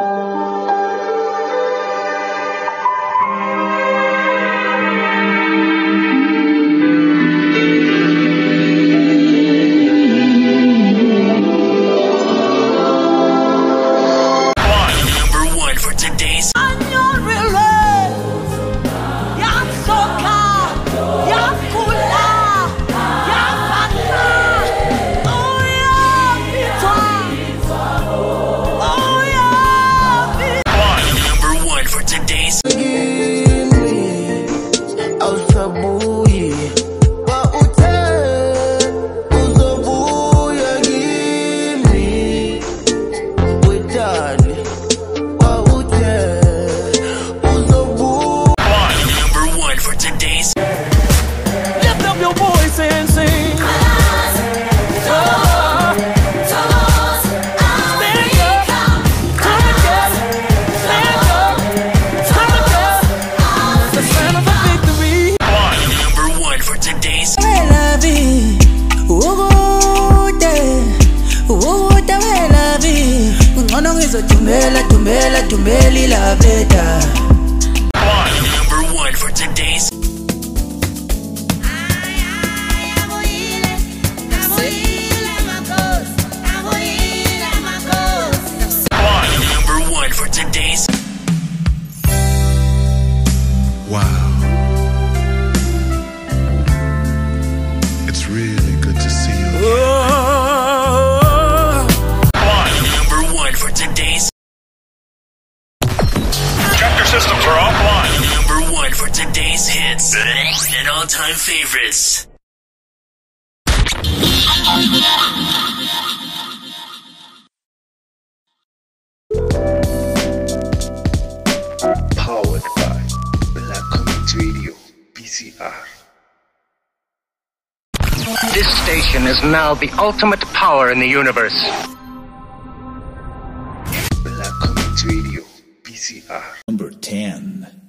Tumbela, today's Tractor systems are offline. number one for today's hits and all-time favorites. Powered by Black Community Radio, BCR. This station is now the ultimate power in the universe. Number 10.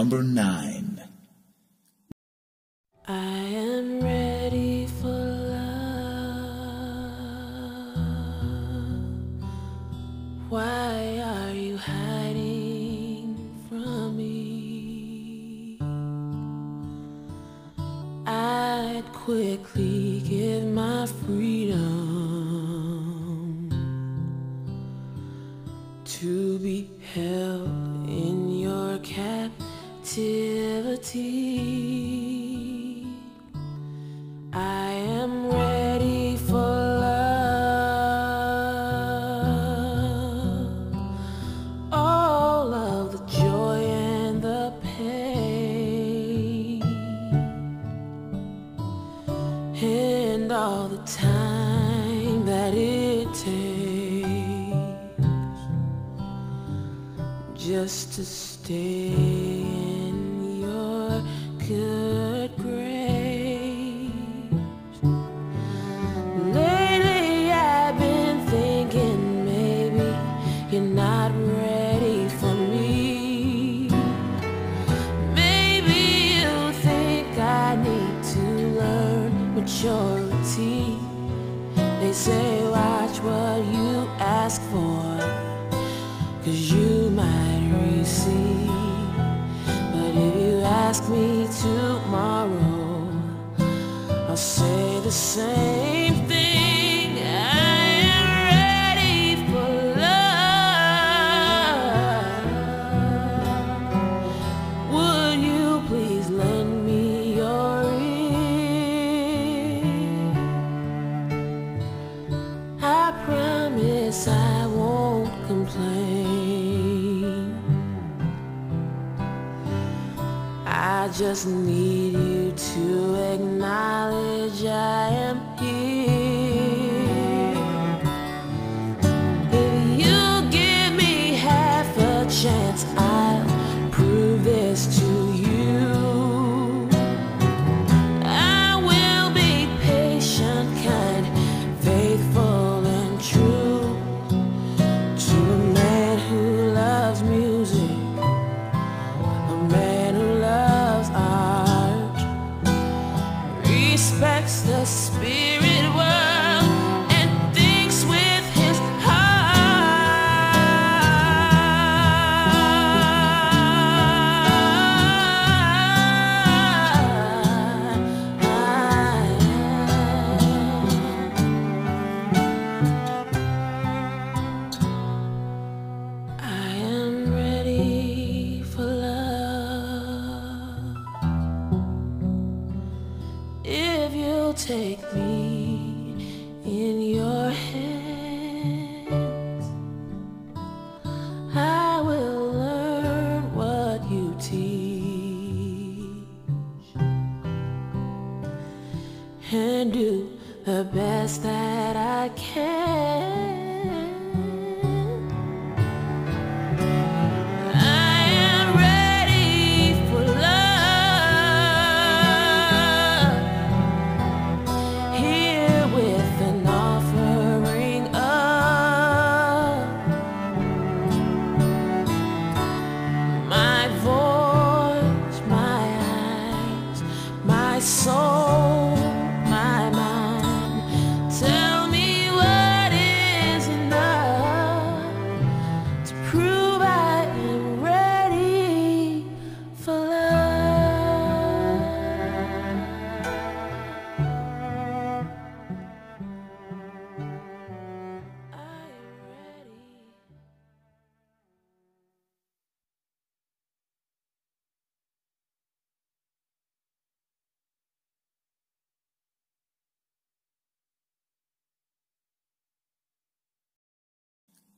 number nine. I am ready for love. Why are you hiding from me? I'd quickly give my freedom to be held in your captivity. I am ready.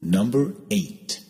Number 8.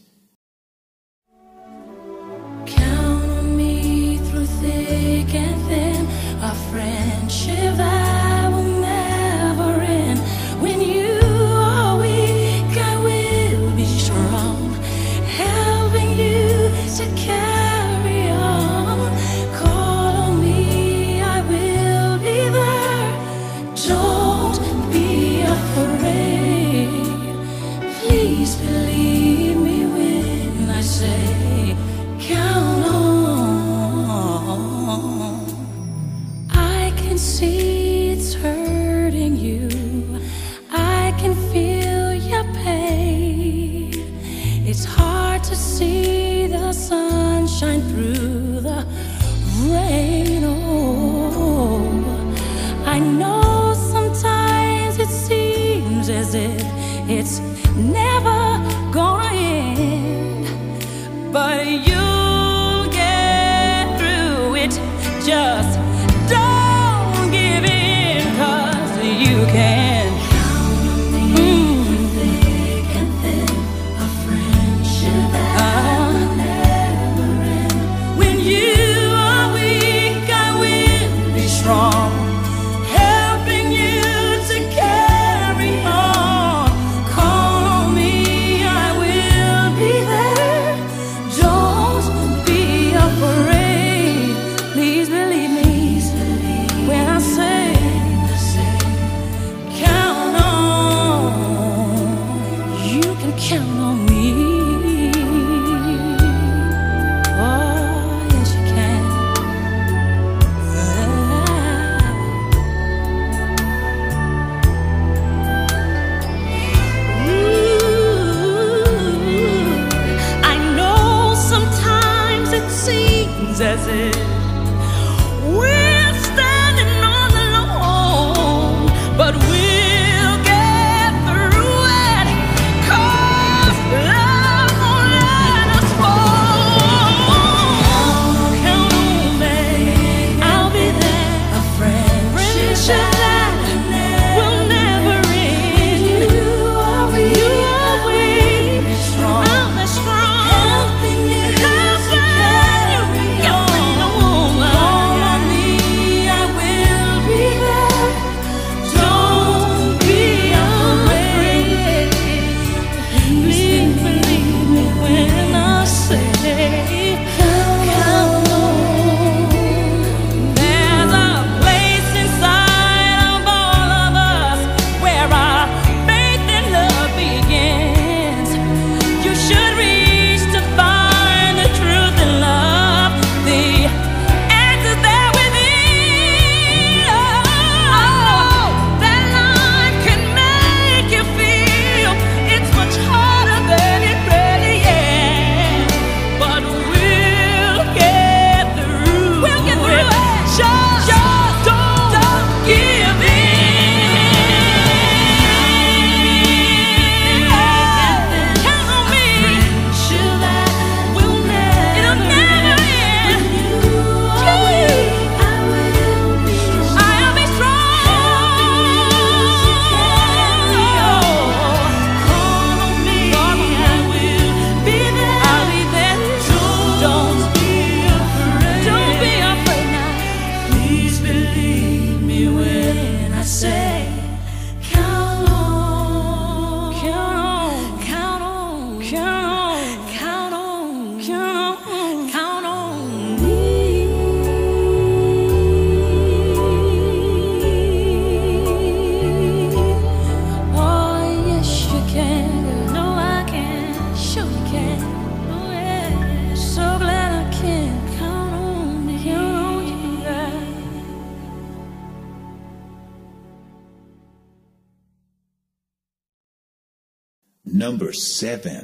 Number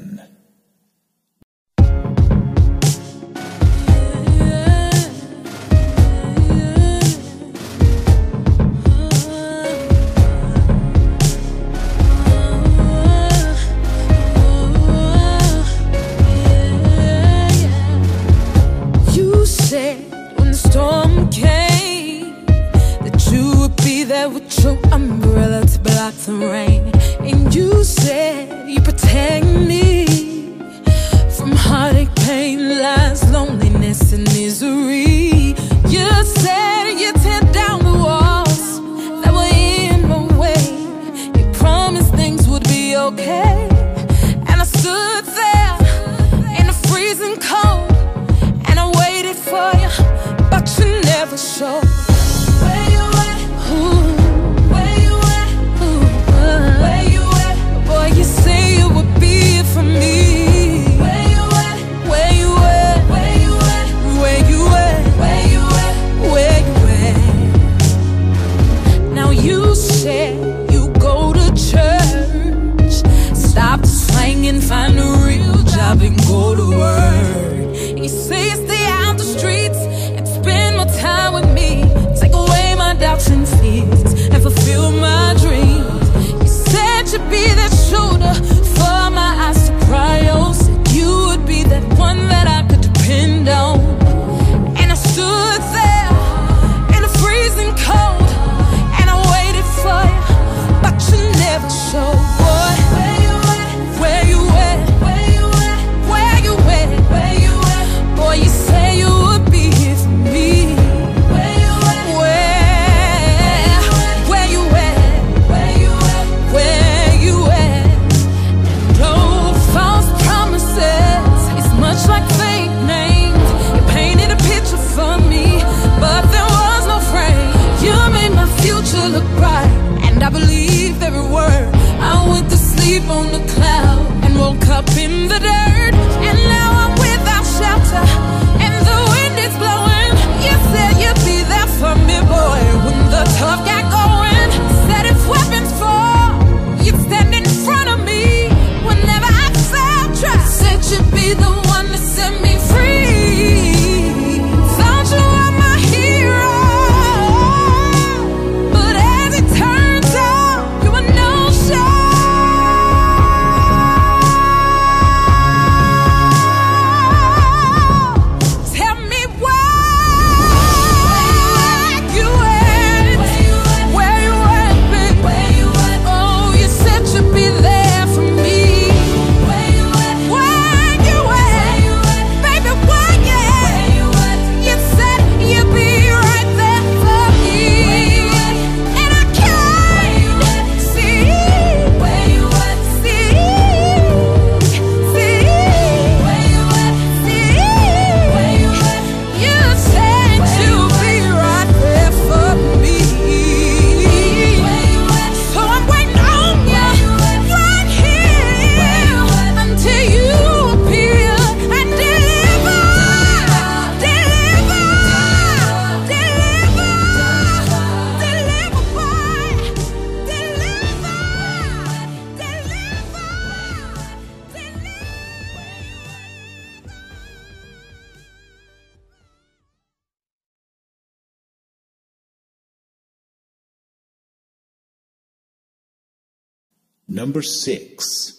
Number six.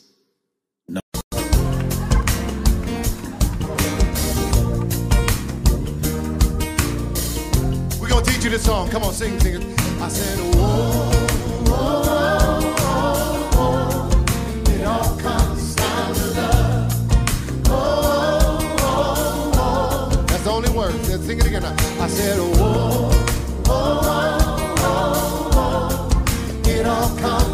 We're gonna teach you this song. Come on, sing, sing it. I said, whoa, whoa, whoa, whoa. It all comes down to love. Whoa, whoa, whoa. That's the only word. Let's sing it again. I said, whoa, whoa, whoa, whoa. It all comes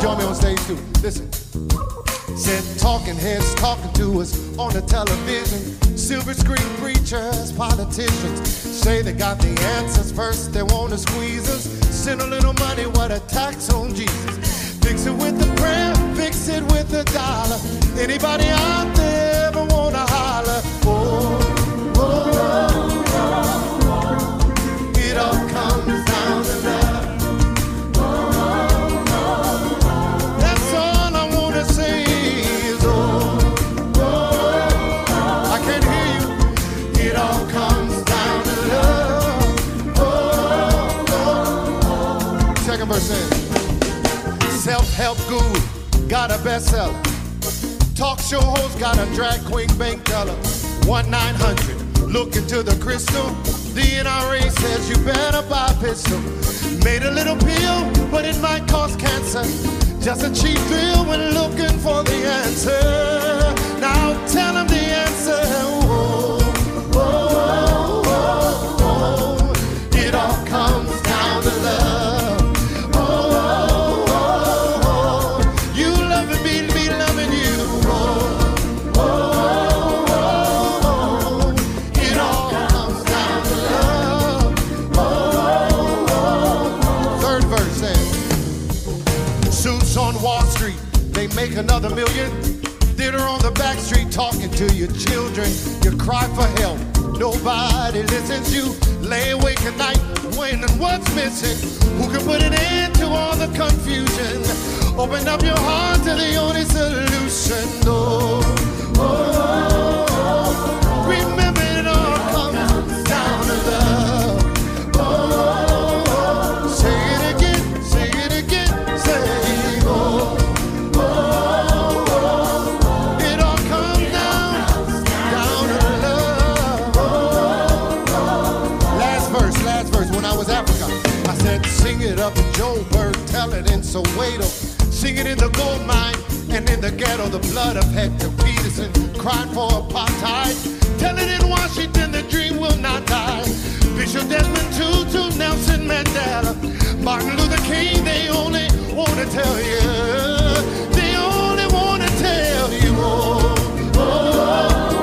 join me on stage too. Listen. Said talking heads talking to us on the television. Silver screen preachers, politicians say they got the answers first. They want to squeeze us. Send a little money, what a tax on Jesus. Fix it with a prayer, fix it with a dollar. Anybody out there ever want to holler? Oh, oh, oh, oh, it all comes self-help guru got a bestseller. Talk show host got a drag queen bank teller. One nine hundred. Look into the crystal. The NRA says you better buy a pistol. Made a little pill, but it might cause cancer. Just a cheap thrill when looking for the answer. To your children. You cry for help, nobody listens. You lay awake at night, wondering what's missing. Who can put an end to all the confusion? Open up your heart to the only solution. Oh, oh, oh, oh. remember it all comes down to love. Sing it up in Joburg, tell it in Soweto. Sing it in the gold mine and in the ghetto, the blood of Hector Pieterson, crying for apartheid. Tell it in Washington, the dream will not die. Bishop Desmond Tutu, Nelson Mandela, Martin Luther King, they only want to tell you. They only want to tell you. Oh, oh, oh.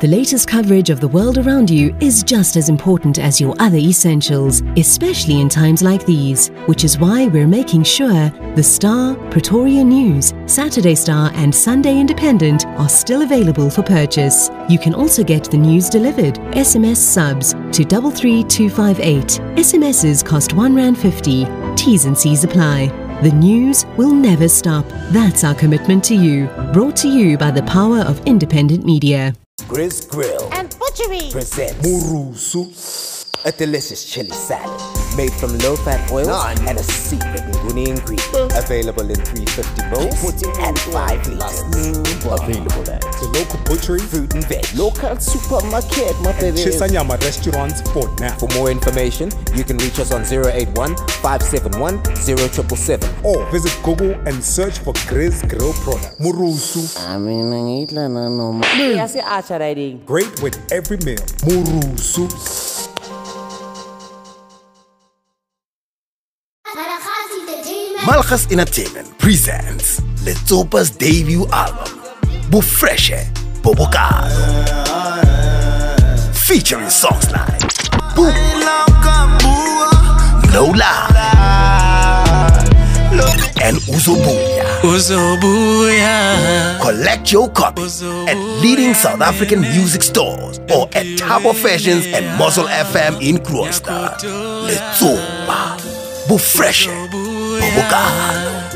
The latest coverage of the world around you is just as important as your other essentials, especially in times like these, which is why we're making sure the Star, Pretoria News, Saturday Star, and Sunday Independent are still available for purchase. You can also get the news delivered, SMS subs to 33258. SMSs cost R1.50. T's and C's apply. The news will never stop. That's our commitment to you. Brought to you by the power of independent media. Grizz Grill and Butchery. presents Murusu, a delicious chili salad made from low-fat oils and a secret nguni ingredient. Available in 350 mils and 5 liters. Available at the local butchery, fruit and veg, local supermarket, my baby, Chisanyama restaurants for now. For more information, you can reach us on 081 571 0777 or visit Google and search for Grizz Grill products. Murusu. I mean, ngitla nanoma. Yasi acha riding. Great with every meal. Murusu. Malchus Entertainment presents Letsopa's debut album, Bufreshe Bobokado. Featuring songs like Boo, Lola, and Uzobuya. Uzobuya. Collect your copies at leading South African music stores or at Tabo Fashions and Muscle FM in Kroonstad. Letsopa, Bufreshe Bobokado.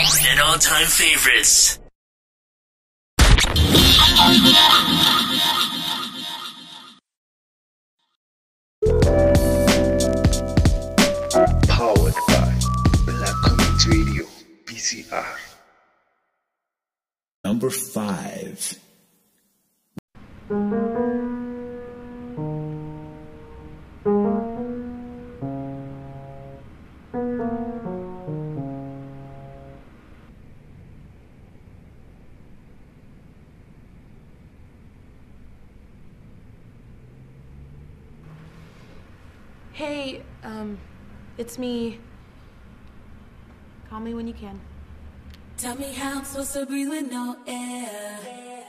and all-time favorites. Powered by Black Community Radio, BCR. Number 5. It's me. Call me when you can. Tell me how I'm supposed to breathe with no air.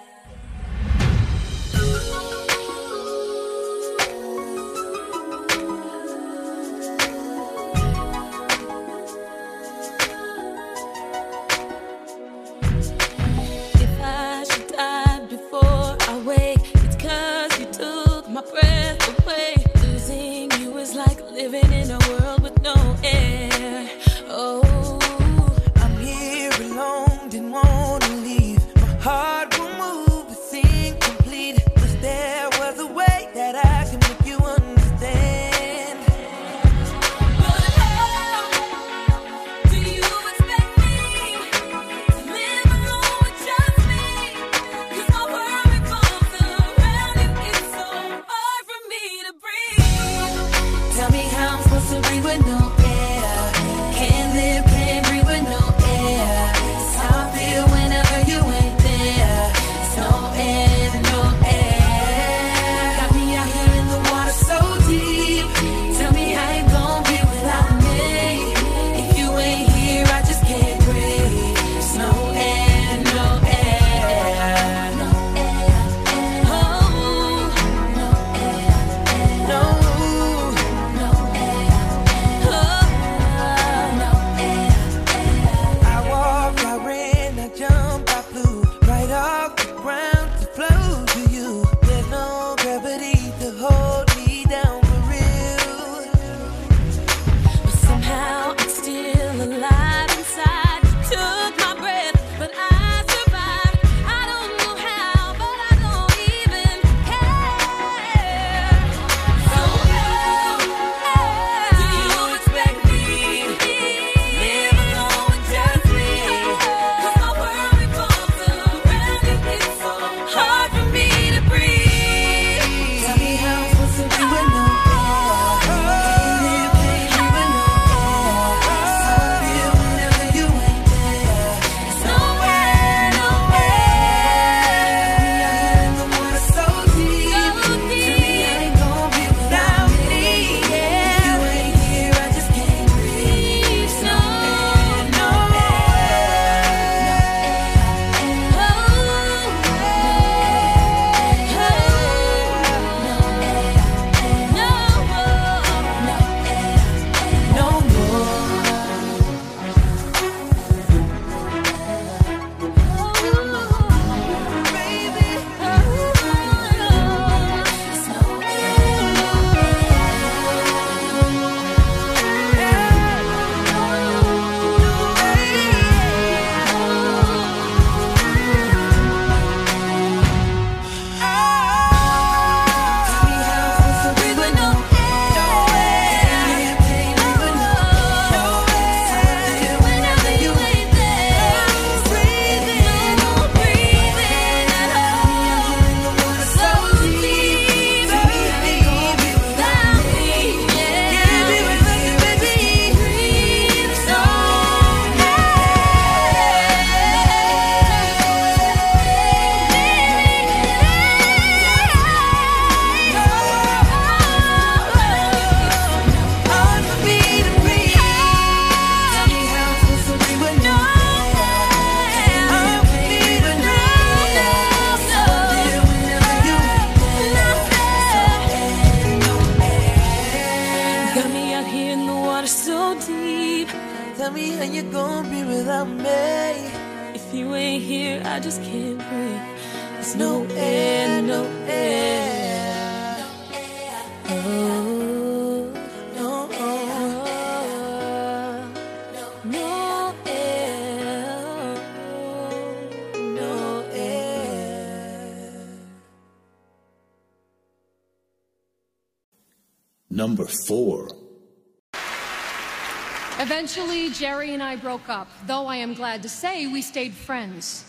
Jerry and I broke up, though I am glad to say we stayed friends.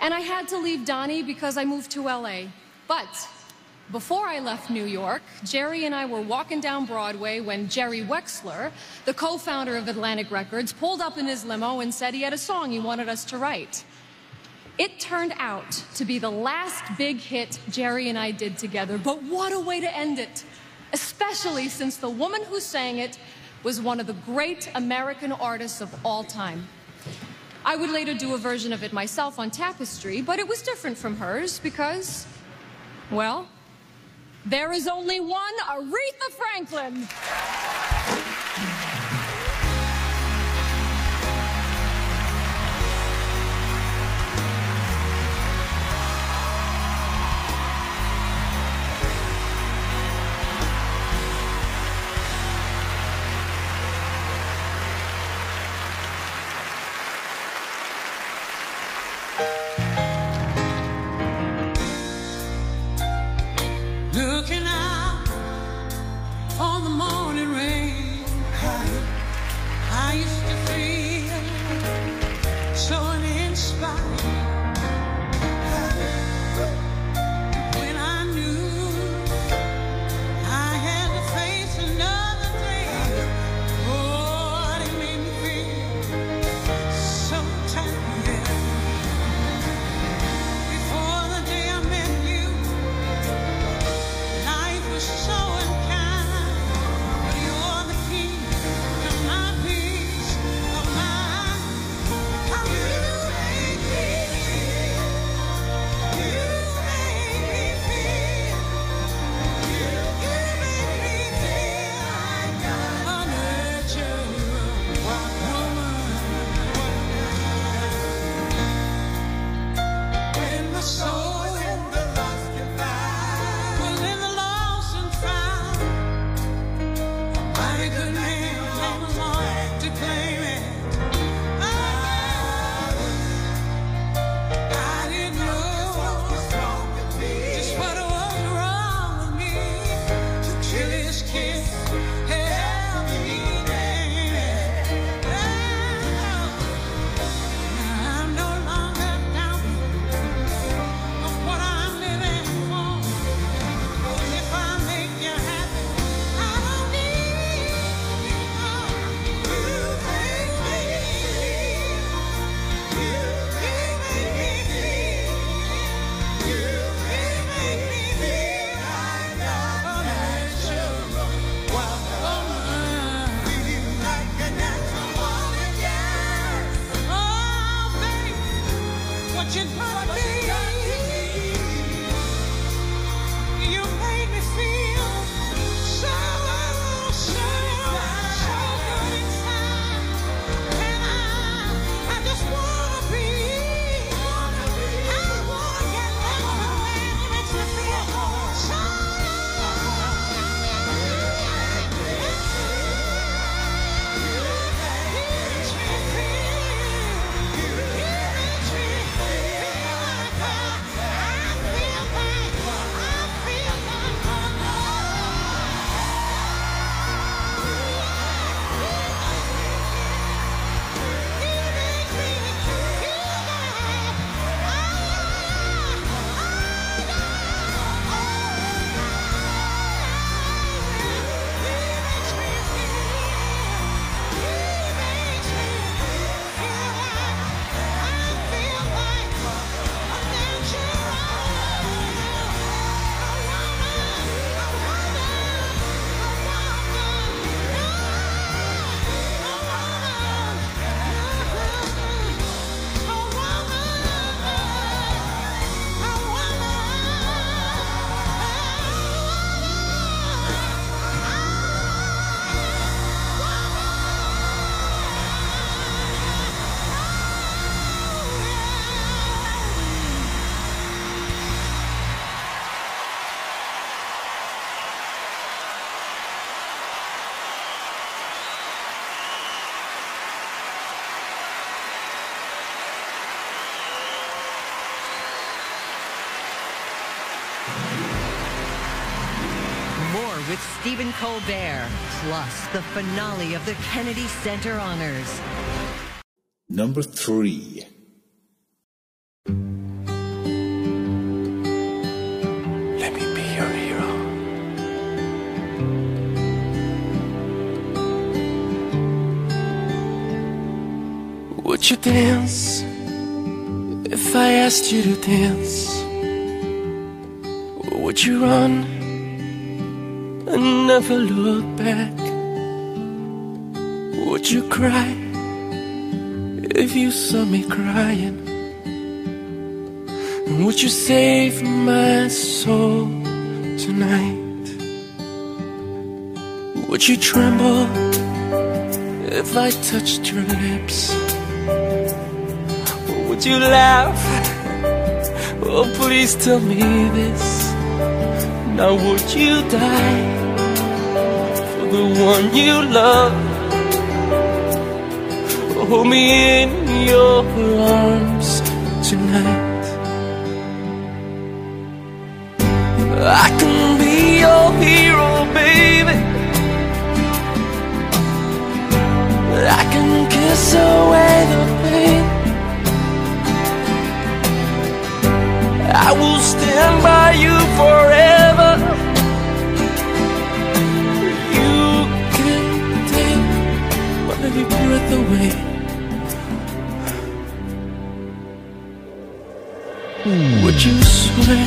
And I had to leave Donnie because I moved to LA. But before I left New York, Jerry and I were walking down Broadway when Jerry Wexler, the co founder of Atlantic Records, pulled up in his limo and said he had a song he wanted us to write. It turned out to be the last big hit Jerry and I did together, but what a way to end it! Especially since the woman who sang it was one of the great American artists of all time. I would later do a version of it myself on Tapestry, but it was different from hers because, well, there is only one Aretha Franklin. Stephen Colbert, plus the finale of the Kennedy Center Honors. Number three. Let me be your hero. Would you dance if I asked you to dance? Would you run and never look back? Would you cry if you saw me crying? Would you save my soul tonight? Would you tremble if I touched your lips? Or would you laugh? Oh, please tell me this. Now, would you die the one you love? Hold me in your arms tonight. I can be your hero, baby. I can kiss away the pain. I will stand by you forever. Breath away. Would you swear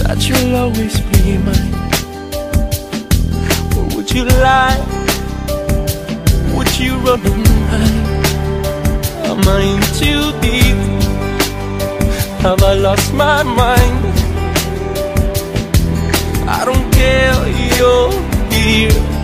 that you'll always be mine? Or would you lie? Would you run and hide? Am I in too deep? Have I lost my mind? I don't care, you're here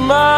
I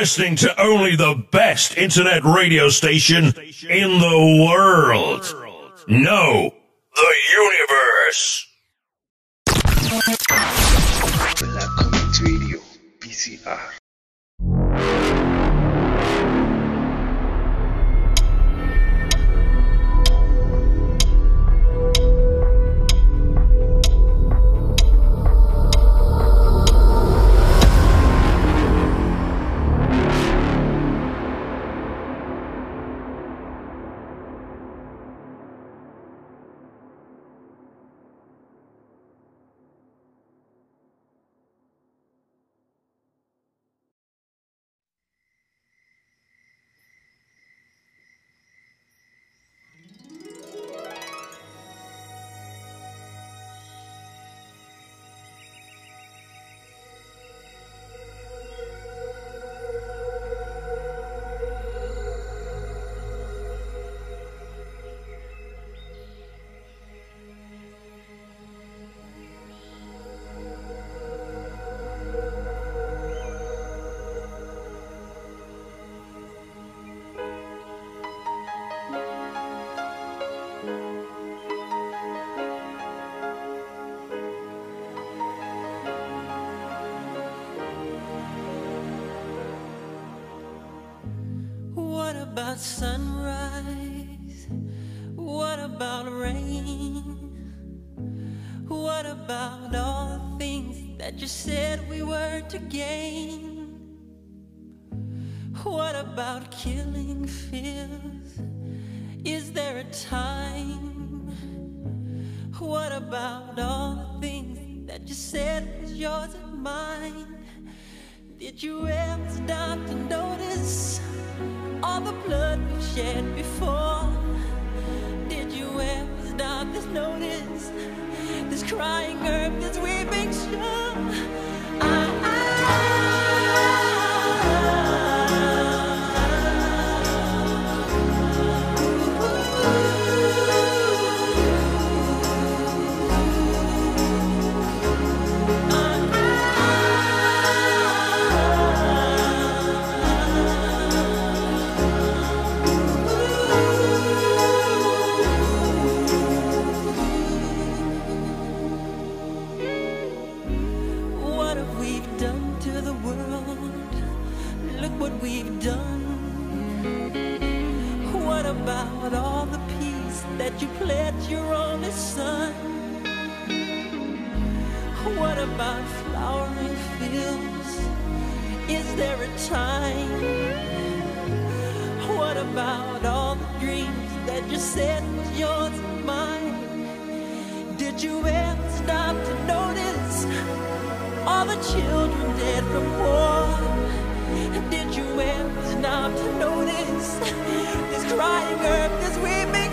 listening to only the best internet radio station in the world. No, the universe. about sunrise? What about rain? What about all the things that you said we were to gain? Blood we've shed before? What we've done. What about all the peace that you pledged your only son? What about flowering fields? Is there a time? What about all the dreams that you said was yours and mine? Did you ever stop to notice all the children dead from war? Stop to notice. This crying earth, this weeping